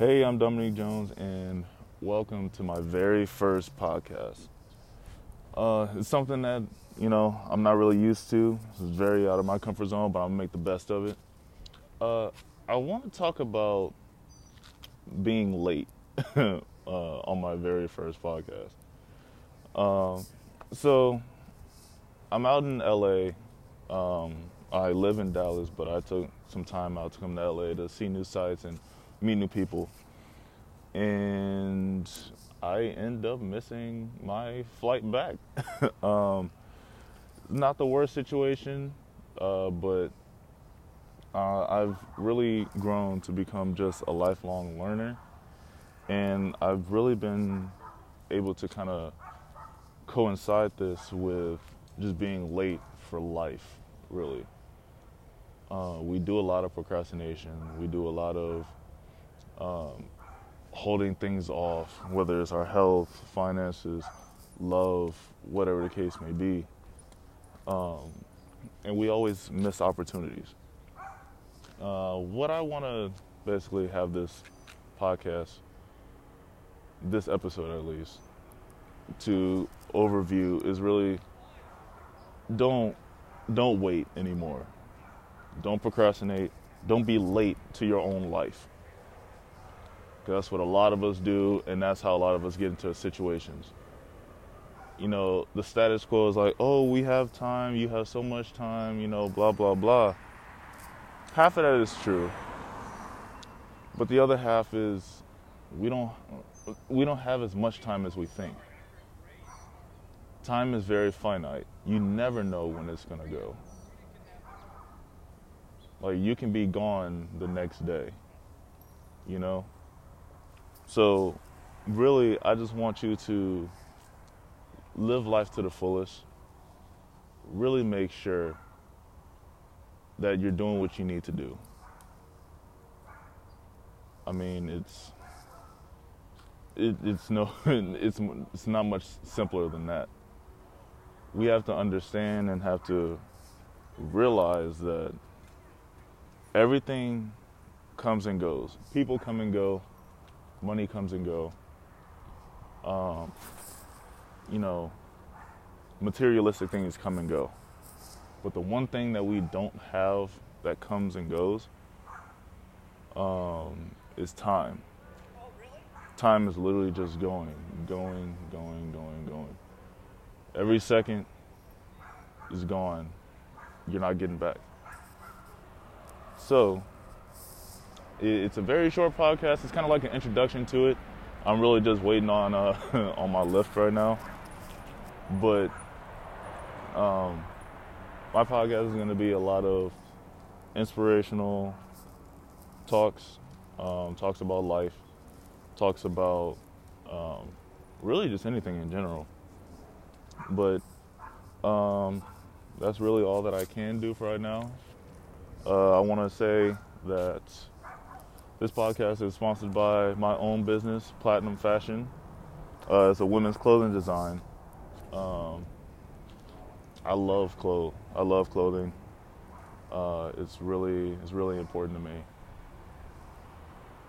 Hey, I'm Dominique Jones, and welcome to my very first podcast. Uh, it's something that you know I'm not really used to. It's very out of my comfort zone, but I'm gonna make the best of it. Uh, I want to talk about being late uh, on my very first podcast. Um, so I'm out in LA. Um, I live in Dallas, but I took some time out to come to LA to see new sights and meet new people. And I end up missing my flight back. um, not the worst situation, uh, but uh, I've really grown to become just a lifelong learner. And I've really been able to kind of coincide this with just being late for life, really. Uh, we do a lot of procrastination. We do a lot of um, holding things off, whether it's our health, finances, love, whatever the case may be. Um, and we always miss opportunities. Uh, what I want to basically have this podcast, this episode at least, to overview is really don't don't wait anymore. Don't procrastinate. Don't be late to your own life. That's what a lot of us do, and that's how a lot of us get into situations. You know, the status quo is like, oh, we have time, you have so much time, you know, blah, blah, blah. Half of that is true. But the other half is we don't we don't have as much time as we think. Time is very finite. You never know when it's going to go. Like you can be gone the next day. You know? So, really, I just want you to live life to the fullest. Really make sure that you're doing what you need to do. I mean, it's it, it's no it's it's not much simpler than that. We have to understand and have to realize that everything comes and goes. People come and go money comes and go. Um, you know, materialistic things come and go. But the one thing that we don't have that comes and goes um, is time. Time is literally just going, going, going, going, going. Every second is gone. You're not getting back. So, it's a very short podcast. It's kind of like an introduction to it. I'm really just waiting on uh, on my Lyft right now. But um, my podcast is going to be a lot of inspirational talks, um, talks about life, talks about um, really just anything in general. But um, that's really all that I can do for right now. Uh, I want to say that this podcast is sponsored by my own business, Platinum Fashion. Uh, it's a women's clothing design. Um, I love clothes. I love clothing. Uh, it's really it's really important to me.